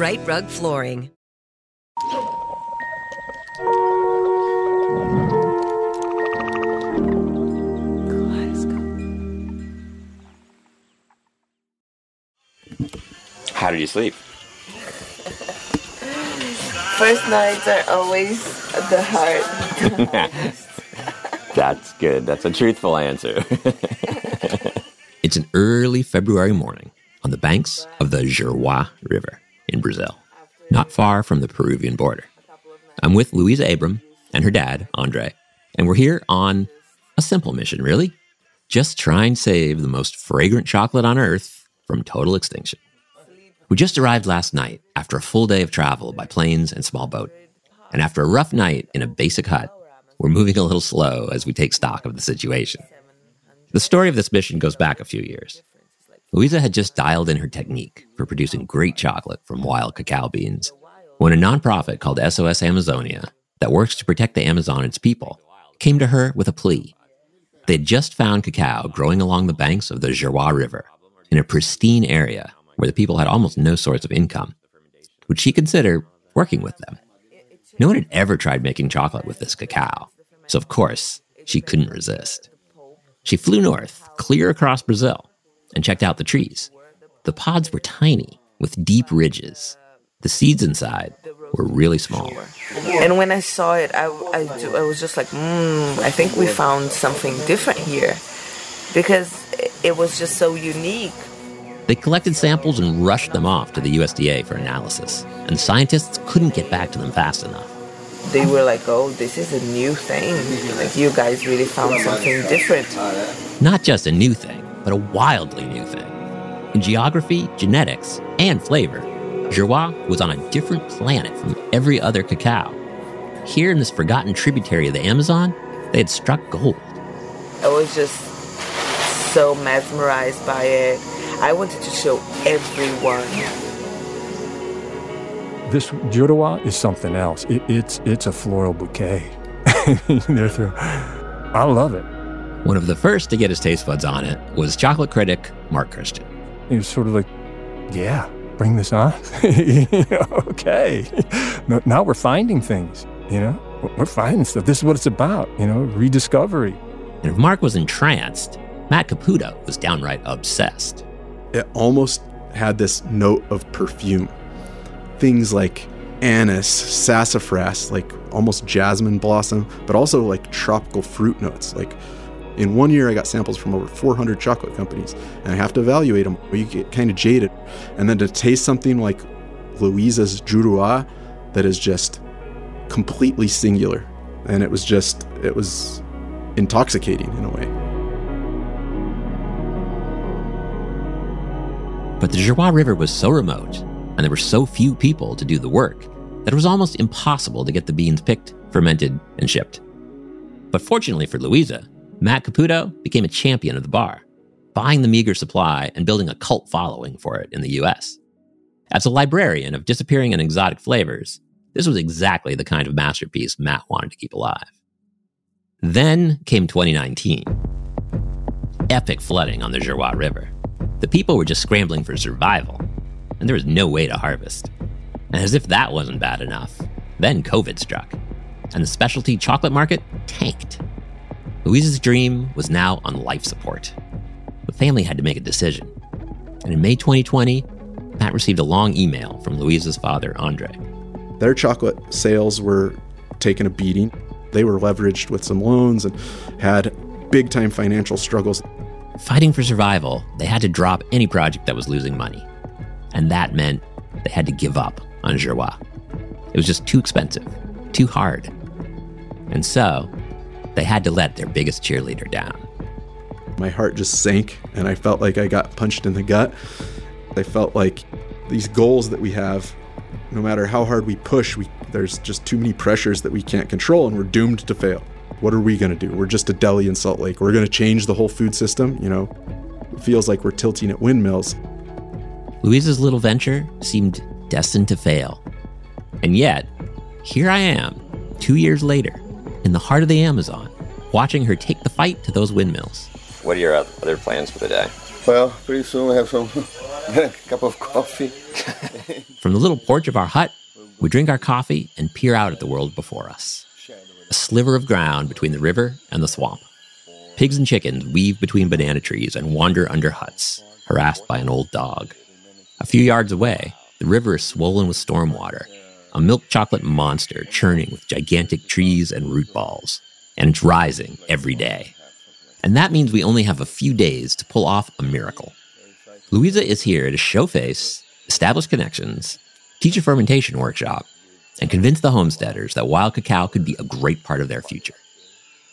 Right Rug Flooring. How did you sleep? First nights are always the hard. That's good. That's a truthful answer. It's an early February morning on the banks of the Juruá River in Brazil, not far from the Peruvian border. I'm with Luisa Abram and her dad, Andre, and we're here on a simple mission, really. Just try and save the most fragrant chocolate on earth from total extinction. We just arrived last night after a full day of travel by planes and small boat. And after a rough night in a basic hut, we're moving a little slow as we take stock of the situation. The story of this mission goes back a few years. Luisa had just dialed in her technique for producing great chocolate from wild cacao beans when a nonprofit called SOS Amazonia, that works to protect the Amazon and its people, came to her with a plea. They'd just found cacao growing along the banks of the Juruá River in a pristine area where the people had almost no source of income. Would she consider working with them? No one had ever tried making chocolate with this cacao, so of course, she couldn't resist. She flew north, clear across Brazil, and checked out the trees. The pods were tiny, with deep ridges. The seeds inside were really small. And when I saw it, I, I, I was just like, mm, I think we found something different here. Because it- it was just so unique. They collected samples and rushed them off to the USDA for analysis, and scientists couldn't get back to them fast enough. They were like, oh, this is a new thing. Like, you guys really found something different. Not just a new thing, but a wildly new thing. In geography, genetics, and flavor, Juruá was on a different planet from every other cacao. Here in this forgotten tributary of the Amazon, they had struck gold. I was just so mesmerized by it. I wanted to show everyone. This Juruá is something else. It, it's it's a floral bouquet. They're through. I love it. One of the first to get his taste buds on it was chocolate critic Mark Christian. He was sort of like, yeah, bring this on. You know, okay, now we're finding things. You know, we're finding stuff. This is what it's about. You know, rediscovery. And if Mark was entranced, Matt Caputo was downright obsessed. it almost had this note of perfume. Things like anise, sassafras, like almost jasmine blossom, but also like tropical fruit notes. Like in one year, I got samples from over 400 chocolate companies, and I have to evaluate them, or you get kind of jaded. And then to taste something like Luisa's Juruá that is just completely singular. And it was just, it was intoxicating in a way. But the Juruá River was so remote, and there were so few people to do the work, that it was almost impossible to get the beans picked, fermented, and shipped. But fortunately for Luisa, Matt Caputo became a champion of the bar, buying the meager supply and building a cult following for it in the US. As a librarian of disappearing and exotic flavors, This was exactly the kind of masterpiece Matt wanted to keep alive. Then came 2019. Epic flooding on the Juruá River. The people were just scrambling for survival, and there was no way to harvest. And as if that wasn't bad enough, then COVID struck, and the specialty chocolate market tanked. Luisa's dream was now on life support. The family had to make a decision. And in May 2020, Matt received a long email from Luisa's father, Andre. Their chocolate sales were taking a beating. They were leveraged with some loans and had big time financial struggles. Fighting for survival, they had to drop any project that was losing money. And that meant they had to give up on Juruá. It was just too expensive, too hard. And so, they had to let their biggest cheerleader down. My heart just sank, and I felt like I got punched in the gut. I felt like these goals that we have, no matter how hard we push, we, there's just too many pressures that we can't control, and we're doomed to fail. What are we going to do? We're just a deli in Salt Lake. We're going to change the whole food system. You know, it feels like we're tilting at windmills. Luisa's little venture seemed destined to fail. And yet, here I am, two years later, in the heart of the Amazon, watching her take the fight to those windmills. What are your other plans for the day? Well, pretty soon we have some cup of coffee. From the little porch of our hut, we drink our coffee and peer out at the world before us. A sliver of ground between the river and the swamp. Pigs and chickens weave between banana trees and wander under huts, harassed by an old dog. A few yards away, the river is swollen with storm water, a milk chocolate monster churning with gigantic trees and root balls, and it's rising every day. And that means we only have a few days to pull off a miracle. Luisa is here to show face, establish connections, teach a fermentation workshop, and convince the homesteaders that wild cacao could be a great part of their future.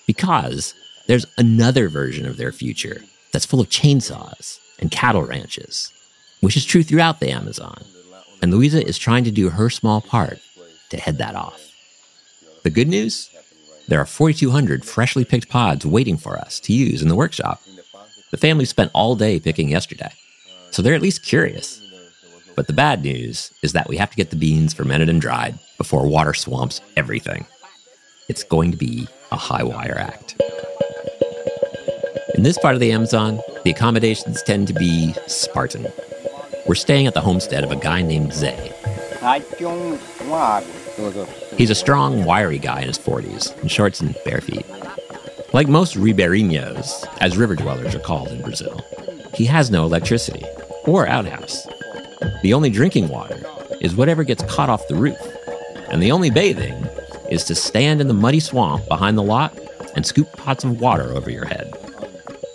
Because there's another version of their future that's full of chainsaws and cattle ranches, which is true throughout the Amazon. And Luisa is trying to do her small part to head that off. The good news? There are 4,200 freshly picked pods waiting for us to use in the workshop. The family spent all day picking yesterday, so they're at least curious. But the bad news is that we have to get the beans fermented and dried before water swamps everything. It's going to be a high wire act. In this part of the Amazon, the accommodations tend to be Spartan. We're staying at the homestead of a guy named Zay. He's a strong, wiry guy in his 40s, in shorts and bare feet. Like most ribeirinhos, as river dwellers are called in Brazil, he has no electricity or outhouse. The only drinking water is whatever gets caught off the roof, and the only bathing is to stand in the muddy swamp behind the lot and scoop pots of water over your head.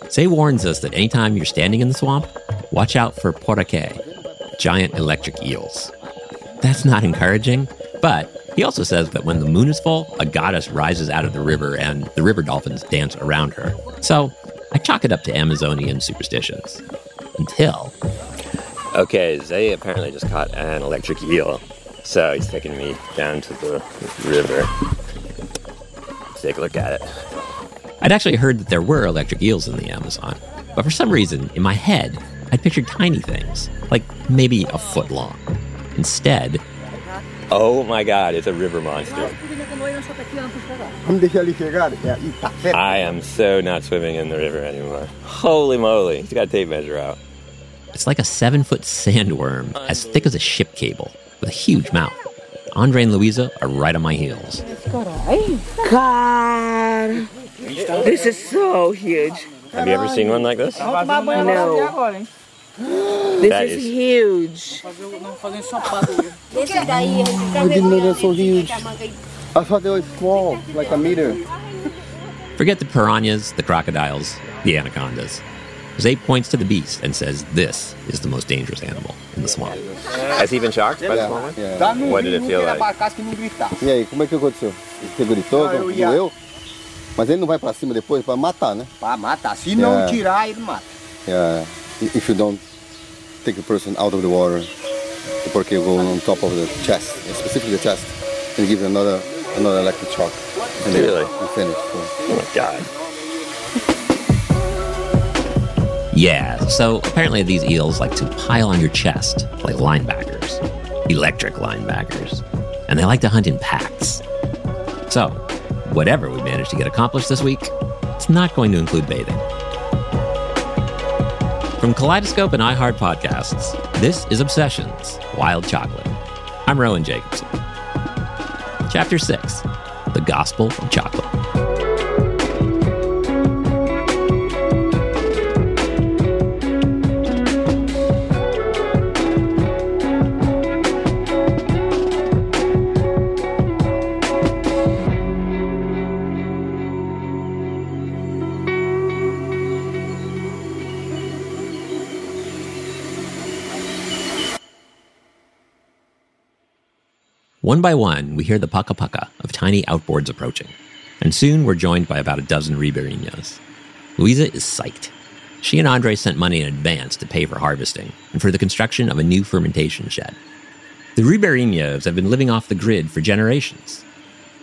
Say warns us that anytime you're standing in the swamp, watch out for poraque, giant electric eels. That's not encouraging, but he also says that when the moon is full, a goddess rises out of the river and the river dolphins dance around her. So I chalk it up to Amazonian superstitions. Until. Okay, Zay apparently just caught an electric eel, so he's taking me down to the river. Let's take a look at it. I'd actually heard that there were electric eels in the Amazon, but for some reason, in my head, I'd pictured tiny things, like maybe a foot long. Instead, Oh my god, it's a river monster. I am so not swimming in the river anymore. Holy moly, he's got a tape measure out. it's like a seven foot sandworm as thick as a ship cable with a huge mouth. Andre and Luisa are right on my heels. God, this is so huge. Have you ever seen one like this? No. This That is, is- huge. I didn't know they're so huge. I thought they were small, like a meter. Forget the piranhas, the crocodiles, the anacondas. Zay points to the beast and says this is the most dangerous animal in the swamp. Has he been shocked by the small one? Yeah. What did it feel like? E aí, como é que aconteceu? Você gritou, Não, eu doeu? Mas ele não vai pra cima depois pra matar, né? Pra matar. Se não tirar, ele mata. Yeah. If you don't take the person out of the water, the poraque will go on top of the chest, specifically the chest, and give another another electric shock. And Really? you finish. So. Oh my god. Yeah, so apparently these eels like to pile on your chest like linebackers, electric linebackers. and they like to hunt in packs. So, whatever we managed to get accomplished this week, it's not going to include bathing. From Kaleidoscope and iHeart Podcasts, this is Obsessions Wild Chocolate. I'm Rowan Jacobsen. Chapter 6 The Gospel of Chocolate. One by one, we hear the pucka pucka of tiny outboards approaching, and soon we're joined by about a dozen ribeirinhos. Luisa is psyched. She and Andre sent money in advance to pay for harvesting and for the construction of a new fermentation shed. The ribeirinhos have been living off the grid for generations.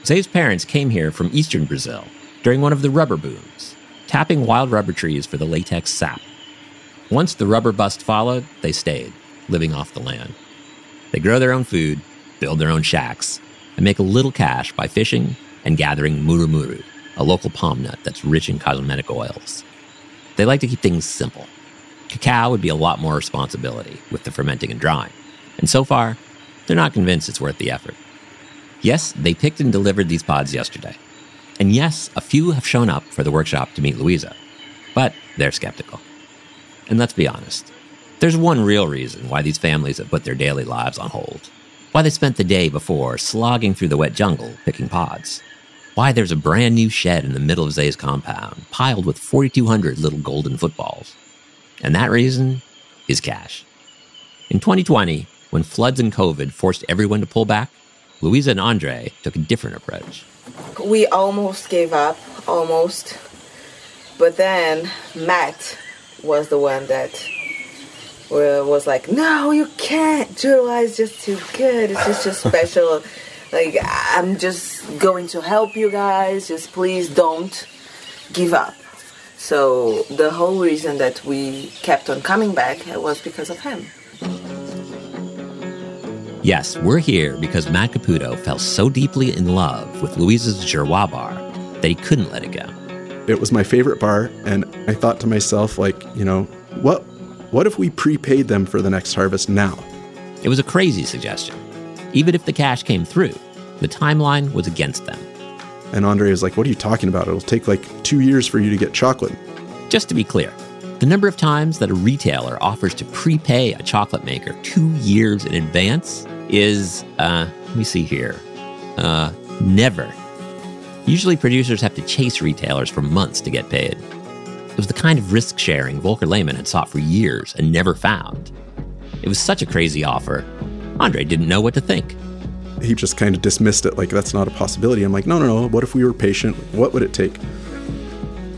Zay's parents came here from eastern Brazil during one of the rubber booms, tapping wild rubber trees for the latex sap. Once the rubber bust followed, they stayed, living off the land. They grow their own food, build their own shacks, and make a little cash by fishing and gathering murumuru, a local palm nut that's rich in cosmetic oils. They like to keep things simple. Cacao would be a lot more responsibility with the fermenting and drying, and so far, they're not convinced it's worth the effort. Yes, they picked and delivered these pods yesterday. And yes, a few have shown up for the workshop to meet Luisa, but they're skeptical. And let's be honest, there's one real reason why these families have put their daily lives on hold. Why they spent the day before slogging through the wet jungle picking pods. Why there's a brand new shed in the middle of Zay's compound, piled with 4,200 little golden footballs. And that reason is cash. In 2020, when floods and COVID forced everyone to pull back, Luisa and Andre took a different approach. We almost gave up, almost. But then Matt was the one that was like, no, you can't. July is just too good. It's just too special. like, I'm just going to help you guys. Just please don't give up. So the whole reason that we kept on coming back was because of him. Yes, we're here because Matt Caputo fell so deeply in love with Luisa's Juruá bar that he couldn't let it go. It was my favorite bar, and I thought to myself, like, you know, what what if we prepaid them for the next harvest now? It was a crazy suggestion. Even if the cash came through, the timeline was against them. And Andre was like, What are you talking about? It'll take like two years for you to get chocolate. Just to be clear, the number of times that a retailer offers to prepay a chocolate maker two years in advance is, uh, let me see here, uh, never. Usually producers have to chase retailers for months to get paid. It was the kind of risk sharing Volker Lehmann had sought for years and never found. It was such a crazy offer, Andre didn't know what to think. He just kind of dismissed it like that's not a possibility. I'm like, no, no, no. What if we were patient? What would it take?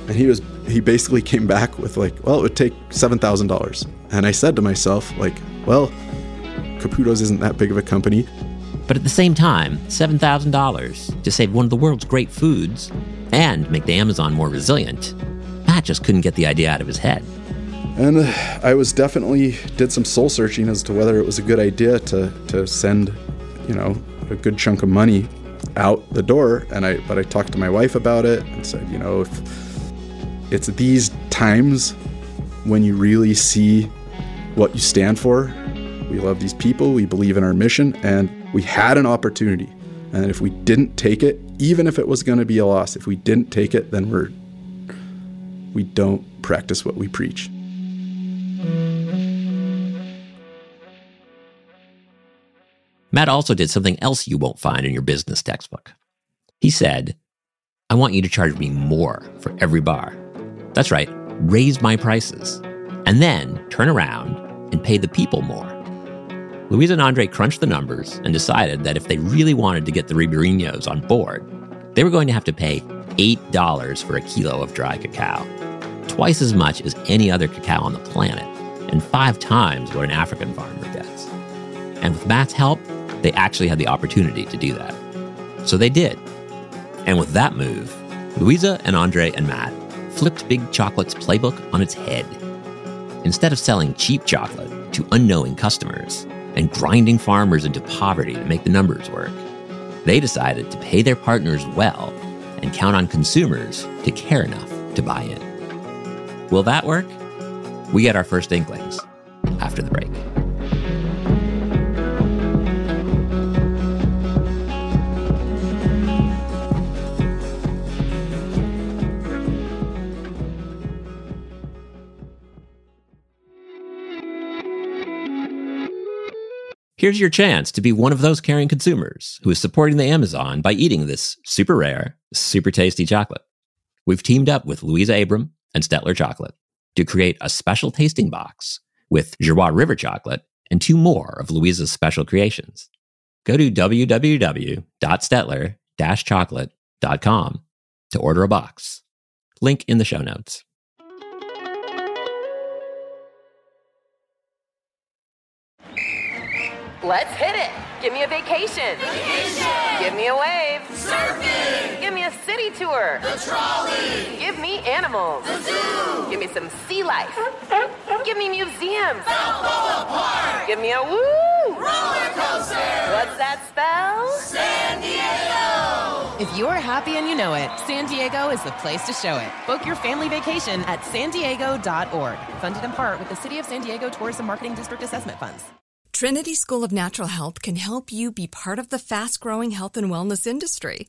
And he was he basically came back with like, well, it would take seven thousand dollars. And I said to myself, like, well, Caputo's isn't that big of a company. But at the same time, $7,000 to save one of the world's great foods and make the Amazon more resilient, Matt just couldn't get the idea out of his head. And uh, I was definitely did some soul searching as to whether it was a good idea to to send, you know, a good chunk of money out the door. And I but I talked to my wife about it and said, you know, if it's these times when you really see what you stand for. We love these people, we believe in our mission, and we had an opportunity. And if we didn't take it, even if it was going to be a loss, if we didn't take it, then we're we don't practice what we preach. Matt also did something else you won't find in your business textbook. He said, I want you to charge me more for every bar. That's right, raise my prices. And then turn around and pay the people more. Luisa and Andre crunched the numbers and decided that if they really wanted to get the Ribeirinhos on board, they were going to have to pay $8 for a kilo of dry cacao, twice as much as any other cacao on the planet, and five times what an African farmer gets. And with Matt's help, they actually had the opportunity to do that. So they did. And with that move, Luisa and Andre and Matt flipped Big Chocolate's playbook on its head. Instead of selling cheap chocolate to unknowing customers and grinding farmers into poverty to make the numbers work, They decided to pay their partners well and count on consumers to care enough to buy in. Will that work? We get our first inklings after the break. Here's your chance to be one of those caring consumers who is supporting the Amazon by eating this super rare, super tasty chocolate. We've teamed up with Luisa Abram and Stettler Chocolate to create a special tasting box with Juruá River chocolate and two more of Luisa's special creations. Go to www.stettler-chocolate.com to order a box. Link in the show notes. Let's hit it. Give me a vacation. Vacation. Give me a wave. Surfing. Give city tour. The trolley. Give me animals. The zoo. Give me some sea life. Give me museums. Balboa Park. Give me a woo. Roller coaster. What's that spell? San Diego. If you're happy and you know it, San Diego is the place to show it. Book your family vacation at san diego.org. Funded in part with the City of San Diego Tourism Marketing District Assessment Funds. Trinity School of Natural Health can help you be part of the fast growing health and wellness industry.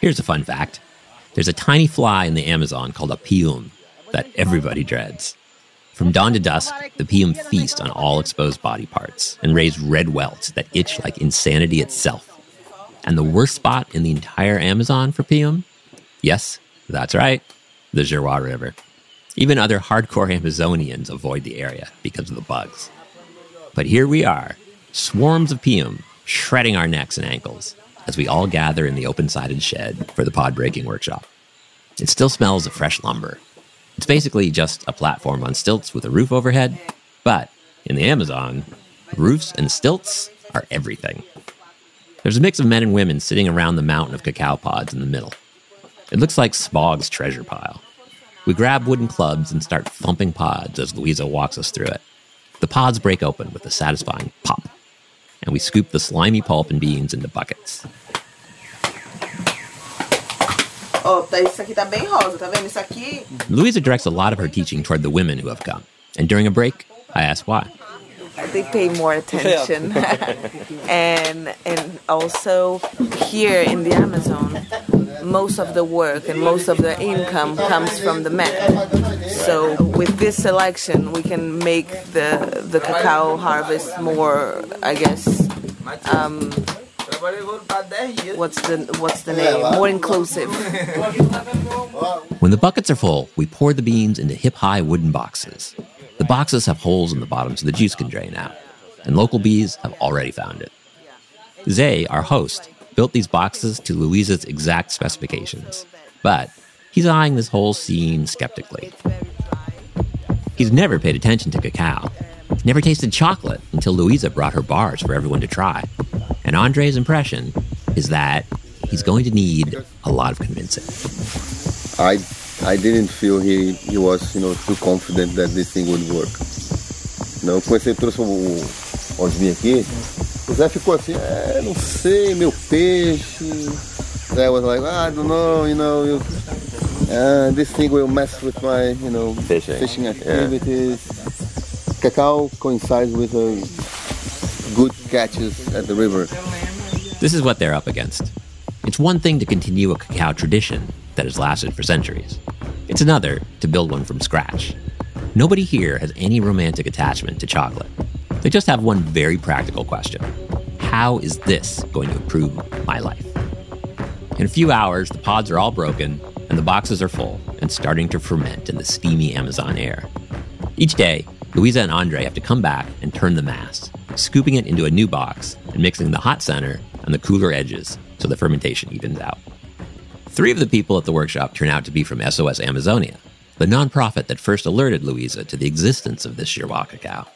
Here's a fun fact there's a tiny fly in the Amazon called a pium that everybody dreads. From dawn to dusk, the pium feast on all exposed body parts and raise red welts that itch like insanity itself. And the worst spot in the entire Amazon for pium? Yes, that's right, the Juruá River. Even other hardcore Amazonians avoid the area because of the bugs. But here we are, swarms of pium shredding our necks and ankles as we all gather in the open sided shed for the pod breaking workshop. It still smells of fresh lumber. It's basically just a platform on stilts with a roof overhead, but in the Amazon, roofs and stilts are everything. There's a mix of men and women sitting around the mountain of cacao pods in the middle. It looks like Smaug's treasure pile. We grab wooden clubs and start thumping pods as Luisa walks us through it. The pods break open with a satisfying pop, and we scoop the slimy pulp and beans into buckets. Ó, tá, isso aqui tá bem rosa, tá vendo? Isso aqui Luisa directs a lot of her teaching toward the women who have come, and during a break, I ask why. they pay more attention and and also here in the amazon most of the work and most of the income comes from the men so with this selection we can make the the cacao harvest more i guess um, what's the what's the name more inclusive When the buckets are full, we pour the beans into hip high wooden boxes. The boxes have holes in the bottom so the juice can drain out, and local bees have already found it. Zay, our host, built these boxes to Luisa's exact specifications, but he's eyeing this whole scene skeptically. He's never paid attention to cacao, never tasted chocolate until Luisa brought her bars for everyone to try. And Andre's impression is that he's going to need a lot of convincing. I I didn't feel he, he was, you know, too confident that this thing would work. Não, comecei, trouxe o, aqui, o Zé ficou assim, é, não sei, meu peixe. Zé was like, I don't know, you know, you, uh, this thing will mess with my, you know, Fishing. activities. Cacao coincides with a good catches at the river. This is what they're up against. It's one thing to continue a cacao tradition that has lasted for centuries. It's another to build one from scratch. Nobody here has any romantic attachment to chocolate. They just have one very practical question How is this going to improve my life? In a few hours, the pods are all broken and the boxes are full and starting to ferment in the steamy Amazon air. Each day, Luisa and Andre have to come back and turn the mass, scooping it into a new box and mixing the hot center and the cooler edges so the fermentation evens out. Three of the people at the workshop turn out to be from SOS Amazonia, the nonprofit that first alerted Luisa to the existence of this Juruá cacao.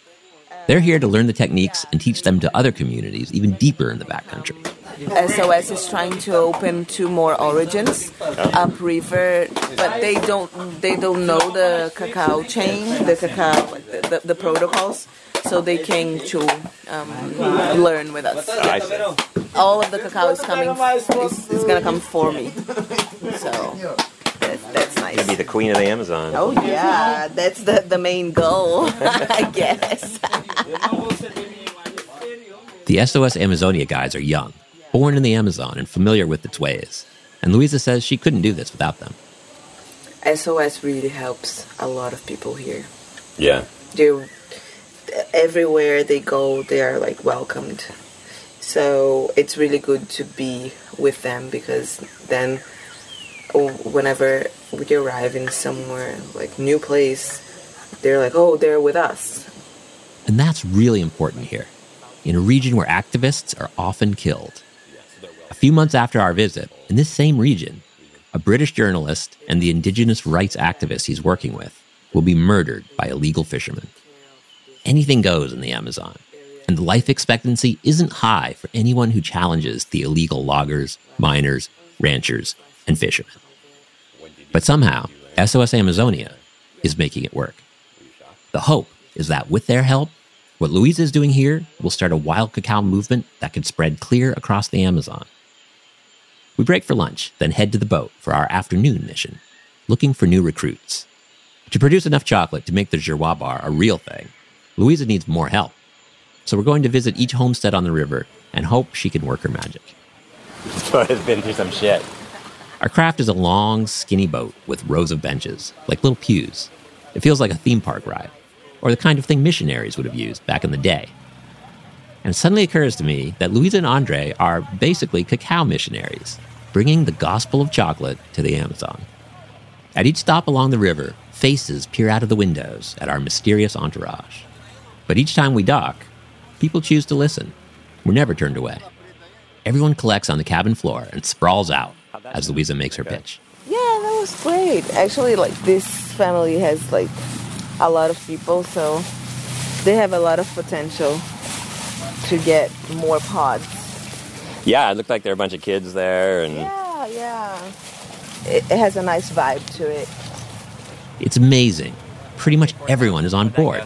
They're here to learn the techniques and teach them to other communities even deeper in the backcountry. SOS is trying to open two more origins upriver, but they don't they don't know the cacao chain, the cacao the, the, the protocols, so they came to um, learn with us. I see. All of the cacao is coming is, is gonna come for me, so that's, that's nice. You'd be the queen of the Amazon. Oh yeah, that's the the main goal, I guess. The SOS Amazonia guys are young, born in the Amazon and familiar with its ways. And Luisa says she couldn't do this without them. SOS really helps a lot of people here. Yeah. They're everywhere they go, they are like welcomed. So it's really good to be with them because then Oh, whenever we arrive in somewhere like new place, they're like, oh, they're with us. And that's really important here, in a region where activists are often killed. A few months after our visit, in this same region, a British journalist and the indigenous rights activist he's working with will be murdered by illegal fishermen. Anything goes in the Amazon, and the life expectancy isn't high for anyone who challenges the illegal loggers, miners, ranchers, and fishermen. But somehow, SOS Amazonia is making it work. The hope is that with their help, what Luisa is doing here will start a wild cacao movement that could spread clear across the Amazon. We break for lunch, then head to the boat for our afternoon mission, looking for new recruits. To produce enough chocolate to make the Juruá bar a real thing, Luisa needs more help. So we're going to visit each homestead on the river and hope she can work her magic. But has been through some shit. Our craft is a long, skinny boat with rows of benches, like little pews. It feels like a theme park ride, or the kind of thing missionaries would have used back in the day. And suddenly occurs to me that Luisa and Andre are basically cacao missionaries, bringing the gospel of chocolate to the Amazon. At each stop along the river, faces peer out of the windows at our mysterious entourage. But each time we dock, people choose to listen. We're never turned away. Everyone collects on the cabin floor and sprawls out as Luisa makes her pitch. Yeah, that was great. Actually, like this family has like a lot of people, so they have a lot of potential to get more pods. Yeah, it looked like there were a bunch of kids there, and Yeah, yeah. It, it has a nice vibe to it. It's amazing. Pretty much everyone is on board.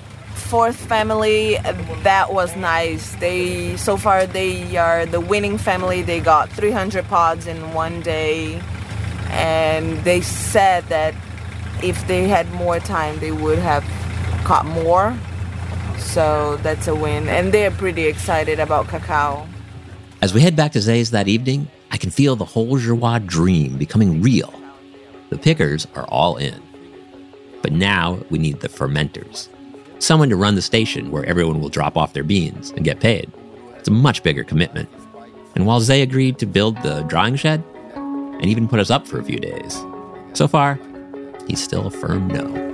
Fourth family, that was nice. They so far they are the winning family. They got 300 pods in one day, and they said that if they had more time, they would have caught more. So that's a win, and they're pretty excited about cacao. As we head back to Zay's that evening, I can feel the whole Juruá dream becoming real. The pickers are all in. But now we need the fermenters. Someone to run the station where everyone will drop off their beans and get paid. It's a much bigger commitment. And while Zay agreed to build the drying shed and even put us up for a few days, so far, he's still a firm no.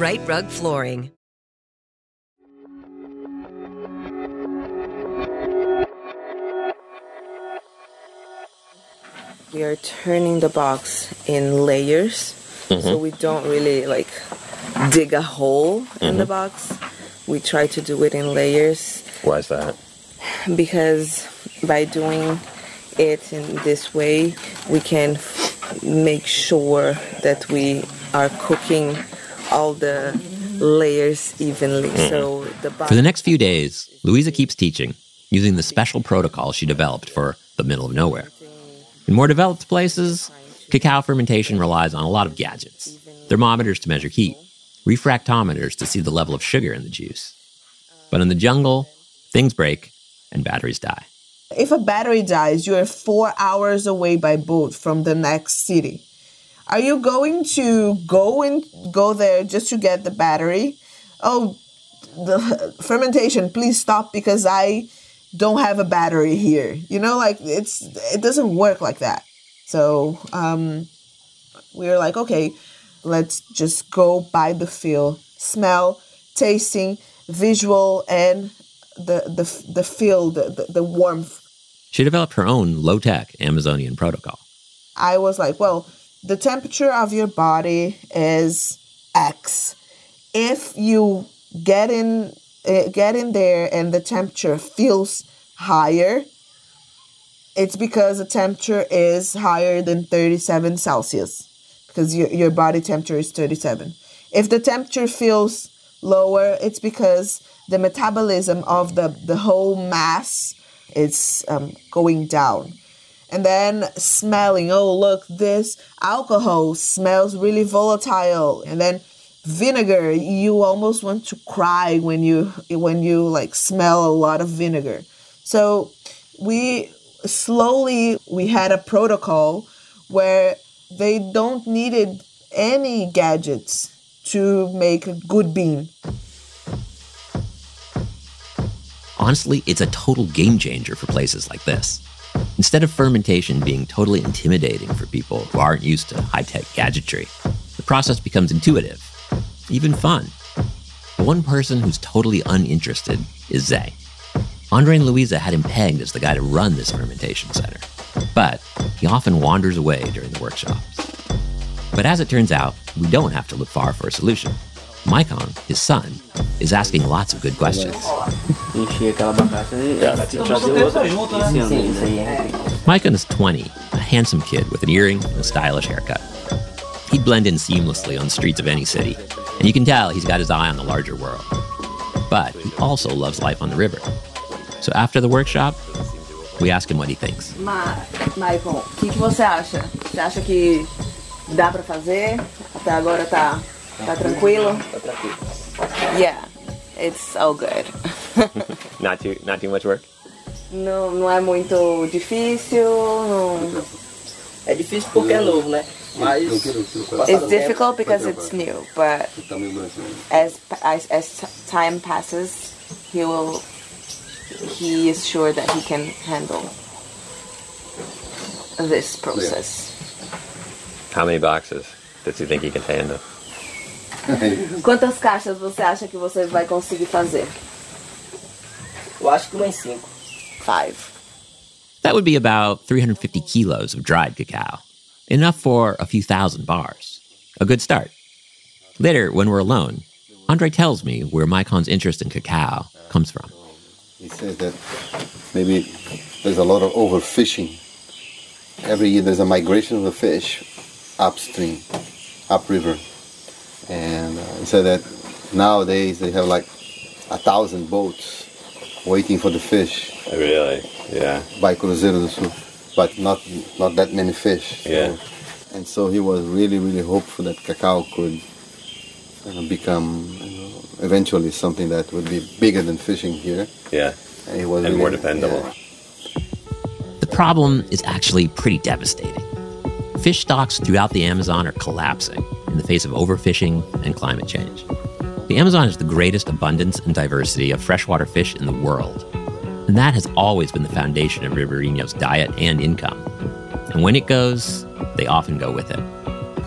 Right Rug Flooring. We are turning the box in layers, so mm-hmm. we don't really like dig a hole in the mm-hmm. box. We try to do it in layers Why is that? because by doing it in this way, we can f- make sure that we are cooking all the layers evenly. So the. For the next few days, Luisa keeps teaching using the special protocol she developed for the middle of nowhere. In more developed places, cacao fermentation relies on a lot of gadgets thermometers to measure heat, refractometers to see the level of sugar in the juice. But in the jungle, things break and batteries die. If a battery dies, you are four hours away by boat from the next city. Are you going to go and go there just to get the battery? Oh, the fermentation, please stop because I don't have a battery here. You know, like it's it doesn't work like that. So um, we were like, okay, let's just go by the feel, smell, tasting, visual, and the the the feel, the the, the warmth. She developed her own low tech Amazonian protocol. I was like, well, the temperature of your body is X. If you get in uh, get in there and the temperature feels higher, it's because the temperature is higher than 37 Celsius because your, your body temperature is 37. If the temperature feels lower, it's because the metabolism of the, the whole mass is um, going down. And then smelling, oh, look, this alcohol smells really volatile. And then vinegar, you almost want to cry when you when you like smell a lot of vinegar. So we slowly we had a protocol where they don't needed any gadgets to make a good bean. Honestly, it's a total game changer for places like this. Instead of fermentation being totally intimidating for people who aren't used to high tech gadgetry, the process becomes intuitive, even fun. The one person who's totally uninterested is Zay. Andre and Luisa had him pegged as the guy to run this fermentation center, but he often wanders away during the workshops. But as it turns out, we don't have to look far for a solution. Maikon, his son, is asking lots of good questions. Maikon is 20, a handsome kid with an earring and a stylish haircut. He'd blend in seamlessly on the streets of any city, and you can tell he's got his eye on the larger world. But he also loves life on the river. So after the workshop, we ask him what he thinks. Ma, Maicon, o que, que você acha? Você acha que dá pra fazer? Até agora tá, tá tranquilo? Tá tranquilo. Yeah, it's all good. Not too, not too much work. não, não é muito difícil, não... É difícil porque é novo, né? Mas It's difficult because it's new, but as, as as time passes, he will. He is sure that he can handle this process. How many boxes does he think he can handle? Quantas caixas você acha que você vai conseguir fazer? eu acho que umas cinco. Five. That would be about 350 kilos of dried cacao, enough for a few thousand bars. A good start. Later, when we're alone, Andre tells me where Maikon's interest in cacao comes from. He says that maybe there's a lot of overfishing. Every year there's a migration of the fish upstream, upriver. And uh, he said that nowadays they have like a thousand boats waiting for the fish. Really? Yeah. By Cruzeiro do Sul. But not not that many fish. So- Yeah. and so he was really, really hopeful that cacao could uh, become you know, eventually something that would be bigger than fishing here. Yeah. And, he was And more dependable. yeah. The problem is actually pretty devastating. Fish stocks throughout the Amazon are collapsing in the face of overfishing and climate change. The Amazon is the greatest abundance and diversity of freshwater fish in the world. And that has always been the foundation of ribeirinhos diet and income. And when it goes, they often go with it.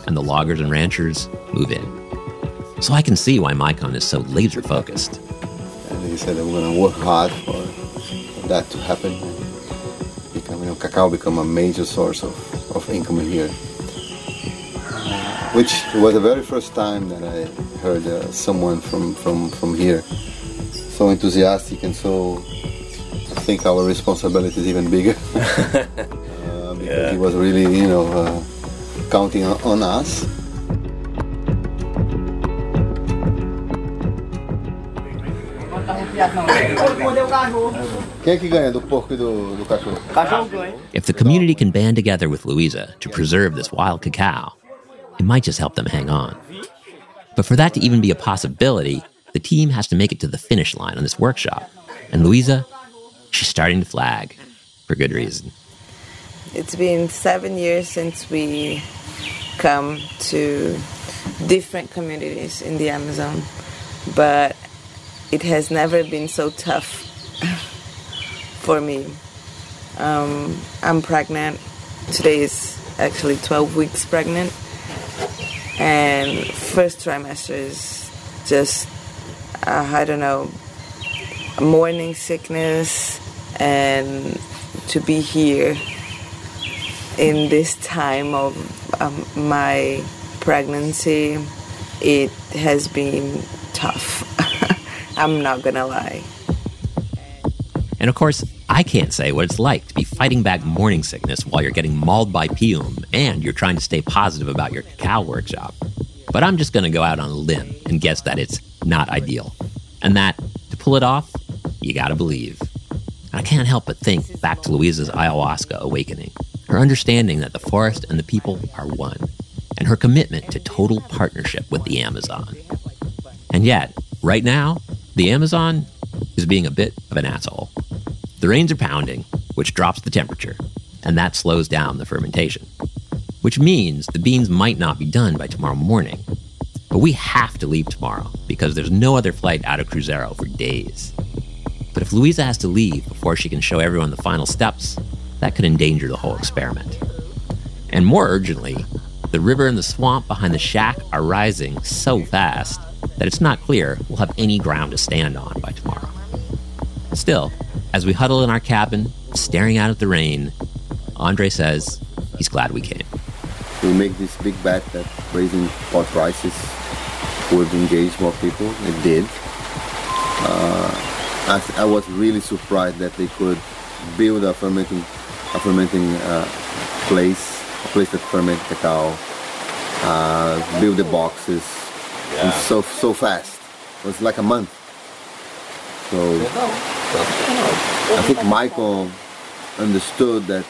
And the loggers and ranchers move in. So I can see why Micon is so laser focused. And he said that we're going to work hard for that to happen. Become, you know, cacao become a major source of, of income here. Which was the very first time that I heard uh, someone from, from, from here so enthusiastic and so I think our responsibility is even bigger. uh, because he was really, you know, uh, counting on, on us. Quem é que ganha do porco do, do cachorro? Cachorro ganha. If the community can band together with Luisa to preserve this wild cacao, it might just help them hang on. But for that to even be a possibility, the team has to make it to the finish line on this workshop. And Luisa, she's starting to flag for good reason. It's been seven years since we come to different communities in the Amazon, but it has never been so tough for me. Um, I'm pregnant. Today is actually 12 weeks pregnant, and first trimester is just uh, I don't know morning sickness, and to be here in this time of um, my pregnancy, it has been tough. I'm not gonna lie. And of course, I can't say what it's like to be fighting back morning sickness while you're getting mauled by Pium and you're trying to stay positive about your cacao workshop. But I'm just going to go out on a limb and guess that it's not ideal. And that, to pull it off, you gotta believe. I can't help but think back to Luisa's ayahuasca awakening, her understanding that the forest and the people are one, and her commitment to total partnership with the Amazon. And yet, right now, the Amazon is being a bit of an asshole. The rains are pounding, which drops the temperature, and that slows down the fermentation. Which means the beans might not be done by tomorrow morning. But we have to leave tomorrow because there's no other flight out of Cruzeiro for days. But if Luisa has to leave before she can show everyone the final steps, that could endanger the whole experiment. And more urgently, the river and the swamp behind the shack are rising so fast that it's not clear we'll have any ground to stand on by tomorrow. Still, as we huddle in our cabin, staring out at the rain, Andre says he's glad we came. We make this big bet that raising pot prices would engage more people. It did. Uh, I, th- I was really surprised that they could build a fermenting, a fermenting uh, place, a place that ferment cacao, uh, build the boxes, and Yeah. so so fast. It was like a month. So I think Michael understood that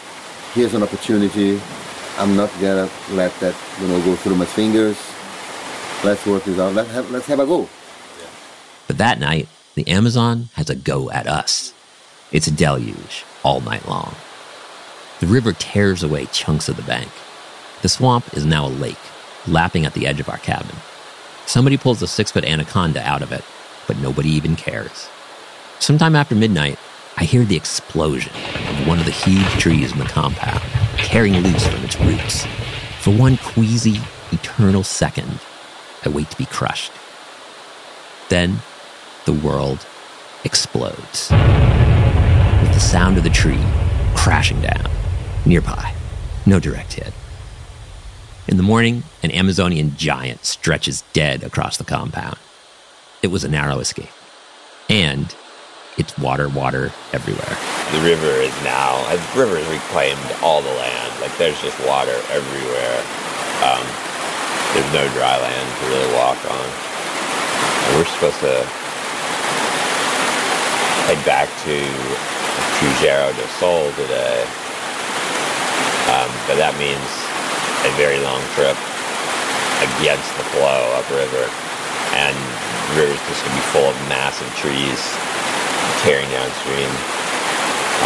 here's an opportunity. I'm not gonna let that you know go through my fingers. Let's work this out. Let's have let's have a go. But that night, the Amazon has a go at us. It's a deluge all night long. The river tears away chunks of the bank. The swamp is now a lake, lapping at the edge of our cabin. Somebody pulls a six foot anaconda out of it, but nobody even cares. Sometime after midnight, I hear the explosion of one of the huge trees in the compound, tearing loose from its roots. For one queasy, eternal second, I wait to be crushed. Then, the world explodes. With the sound of the tree crashing down, nearby, no direct hit. In the morning, an Amazonian giant stretches dead across the compound. It was a narrow escape. And it's water, water everywhere. The river is now, the river has reclaimed all the land. Like there's just water everywhere. Um, there's no dry land to really walk on. And we're supposed to head back to Cruzeiro de Sol today. Um, but that means a very long trip against the flow upriver. And the river's just going to be full of massive trees tearing downstream.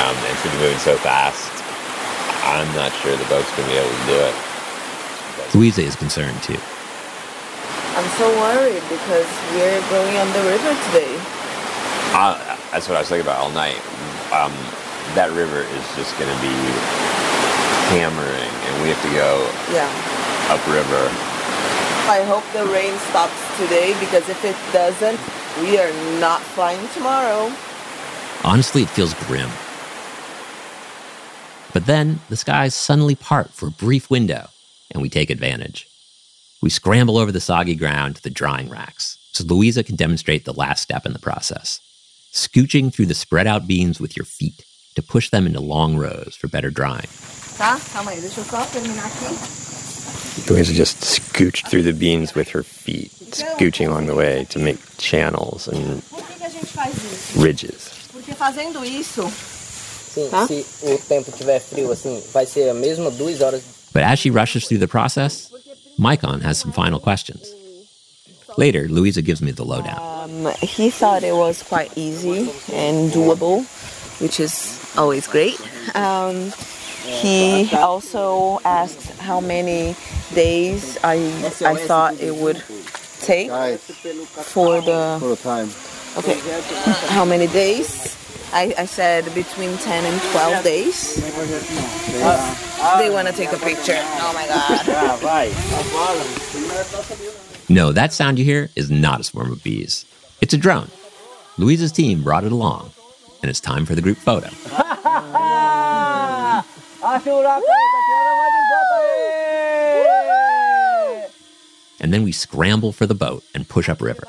Um, and it's to be moving so fast, I'm not sure the boat's going to be able to do it. Luisa is concerned too. I'm so worried because we're going on the river today. Uh, that's what I was thinking about all night. Um, that river is just going to be hammering, and we have to go Yeah. upriver. I hope the rain stops today because if it doesn't, we are not flying tomorrow. Honestly, it feels grim. But then the skies suddenly part for a brief window, and we take advantage. We scramble over the soggy ground to the drying racks so Luisa can demonstrate the last step in the process scooching through the spread out beans with your feet to push them into long rows for better drying. Tá? Calma aí, deixa eu só terminar aqui. Luisa just scooched through the beans with her feet, scooching along the way to make channels and Por que, que a gente faz isso? ridges. Porque fazendo isso, Sim, Tá? se o tempo tiver frio assim, vai ser a mesma duas horas. But as she rushes through the process, Micon has some final questions. Later, Luisa gives me the lowdown. um, he thought it was quite easy and doable, which is always great. Um, he also asked how many days I I thought it would take for the For the time. okay how many days. I, I said between 10 and 12 days. They want to take a picture. Oh my god. No, that sound you hear is not a swarm of bees. It's a drone. Luisa's team brought it along, and it's time for the group photo. And then we scramble for the boat and push upriver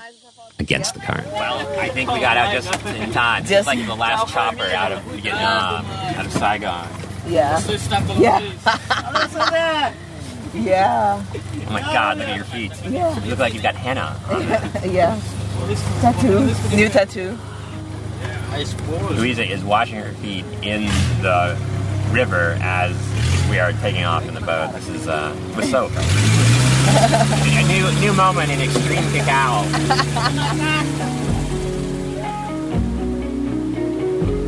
against the current. Well, I think we got out just in time. Just like the last chopper out of Vietnam, out of Saigon. Yeah. Yeah. yeah. Oh my God, look at your feet. Yeah. You look like you've got henna. Yeah. Tattoo. New tattoo. Luisa is washing her feet in the river as we are taking off in the boat. This is uh, with soap. A new new moment in extreme cacao.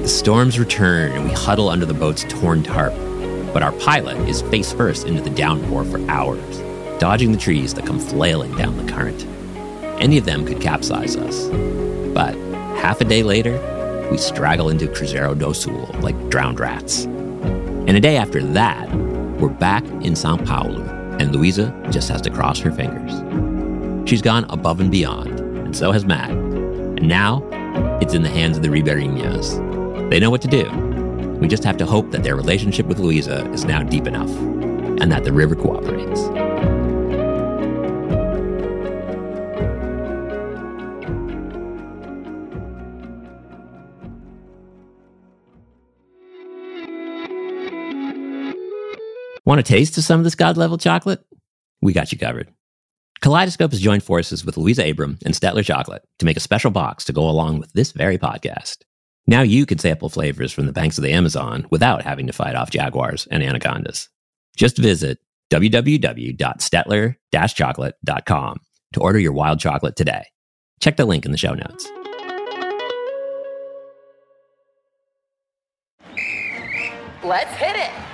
The storms return and we huddle under the boat's torn tarp. But our pilot is face first into the downpour for hours, dodging the trees that come flailing down the current. Any of them could capsize us. But half a day later, we straggle into Cruzeiro do Sul like drowned rats. And a day after that, we're back in Sao Paulo, and Luisa just has to cross her fingers. She's gone above and beyond, and so has Matt. And now, it's in the hands of the Ribeirinhos. They know what to do. We just have to hope that their relationship with Luisa is now deep enough and that the river cooperates. Want a taste of some of this god level chocolate? We got you covered. Kaleidoscope has joined forces with Luisa Abram and Stettler Chocolate to make a special box to go along with this very podcast. Now you can sample flavors from the banks of the Amazon without having to fight off jaguars and anacondas. Just visit www.stettler-chocolate.com to order your wild chocolate today. Check the link in the show notes. Let's hit it.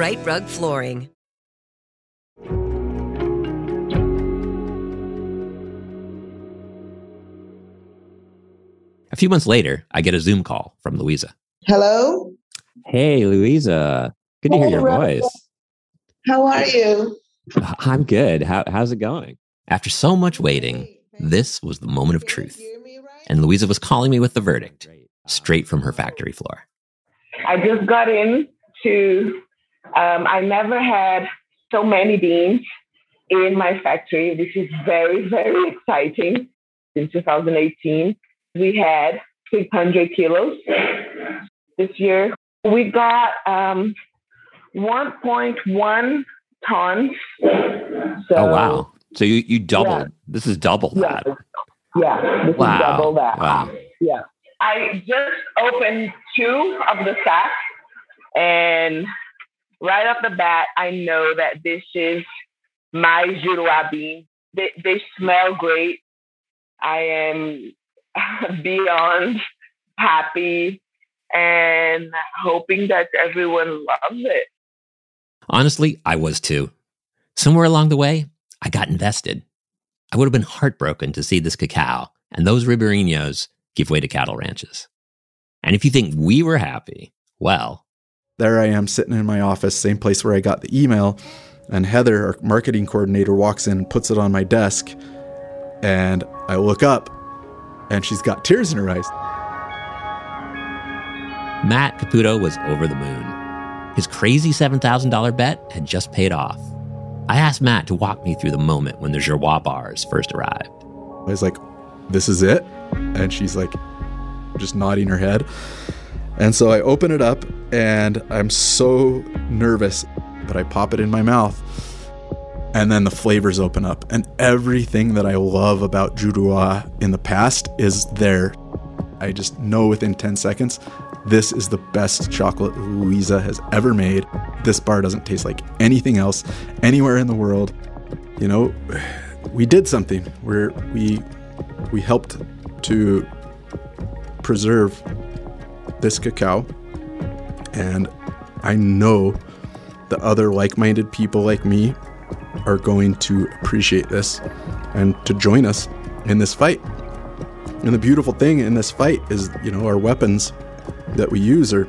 Rite Rug Flooring. A few months later, I get a Zoom call from Luisa. Hello? Hey, Luisa. Good to hear your voice. How are you? I'm good. How, how's it going? After so much waiting, this was the moment of truth. And Luisa was calling me with the verdict straight from her factory floor. I just got in to, um, I never had so many beans in my factory. This is very, very exciting. In 2018, we had 600 kilos. This year, we got um, 1.1 tons. So, oh, wow. So you, you doubled. Yeah. This is double that. Yeah, this Wow. is double that. Wow. Yeah. I just opened two of the sacks, and right off the bat, I know that this is my Juruá bean. They, they smell great. I am beyond happy and hoping that everyone loves it. Honestly, I was too. Somewhere along the way, I got invested. I would have been heartbroken to see this cacao and those ribeirinhos give way to cattle ranches. And if you think we were happy, well, There I am sitting in my office, same place where I got the email. And Heather, our marketing coordinator, walks in and puts it on my desk. And I look up and she's got tears in her eyes. Matt Caputo was over the moon. His crazy $7,000 bet had just paid off. I asked Matt to walk me through the moment when the Juruá bars first arrived. I was like, this is it? And she's like, just nodding her head. And so I open it up and I'm so nervous, but I pop it in my mouth. And then the flavors open up, and everything that I love about Juruá in the past is there. I just know within 10 seconds, this is the best chocolate Luisa has ever made. This bar doesn't taste like anything else anywhere in the world. You know, we did something where we we helped to preserve this cacao and I know the other like-minded people like me are going to appreciate this and to join us in this fight. And the beautiful thing in this fight is, you know, our weapons that we use are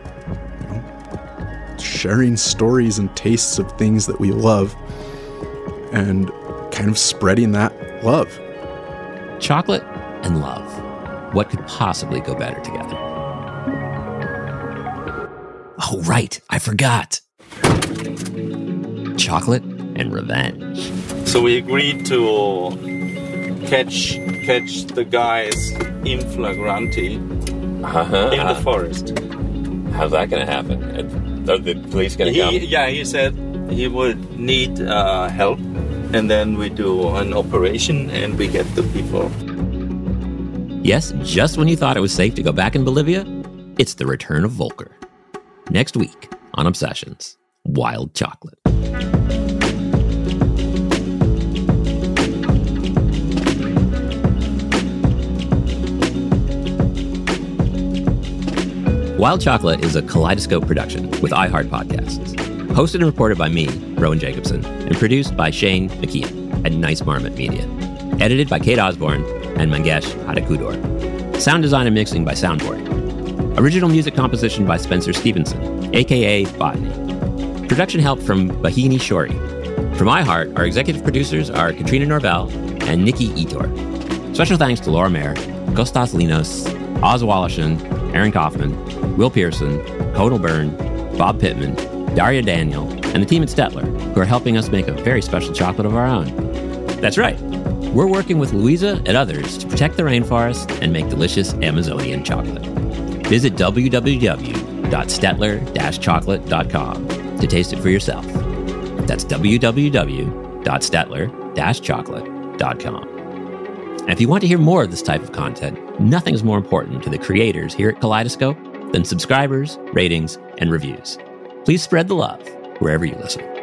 you know, sharing stories and tastes of things that we love and kind of spreading that love. Chocolate and love. What could possibly go better together? Oh, right. I forgot. Chocolate and revenge. So we agreed to catch catch the guys in flagranti Uh-huh. in the forest. How's that going to happen? Are the police going to come? yeah, he said he would need uh, help, and then we do an operation and we get the people. Yes, just when you thought it was safe to go back in Bolivia, it's the return of Volker. Next week on Obsessions Wild Chocolate. Wild Chocolate is a kaleidoscope production with iHeart Podcasts. Hosted and reported by me, Rowan Jacobsen, and produced by Shane McKeon at Nice Marmot Media. Edited by Kate Osborne and Mangesh Hattikudur. Sound design and mixing by Soundboard. Original music composition by Spencer Stevenson, aka Botany. Production help from Bahini Shori. From iHeart, our executive producers are Katrina Norvell and Nikki Ettore. Special thanks to Laura Mayer, Kostas Linos, Oz Woloshyn, Aaron Kaufman, Will Pearson, Conal Byrne, Bob Pittman, Daria Daniel, and the team at Stettler, who are helping us make a very special chocolate of our own. That's right. We're working with Luisa and others to protect the rainforest and make delicious Amazonian chocolate. Visit www.stettler-chocolate.com to taste it for yourself. That's www.stettler-chocolate.com. And if you want to hear more of this type of content, nothing is more important to the creators here at Kaleidoscope than subscribers, ratings, and reviews. Please spread the love wherever you listen.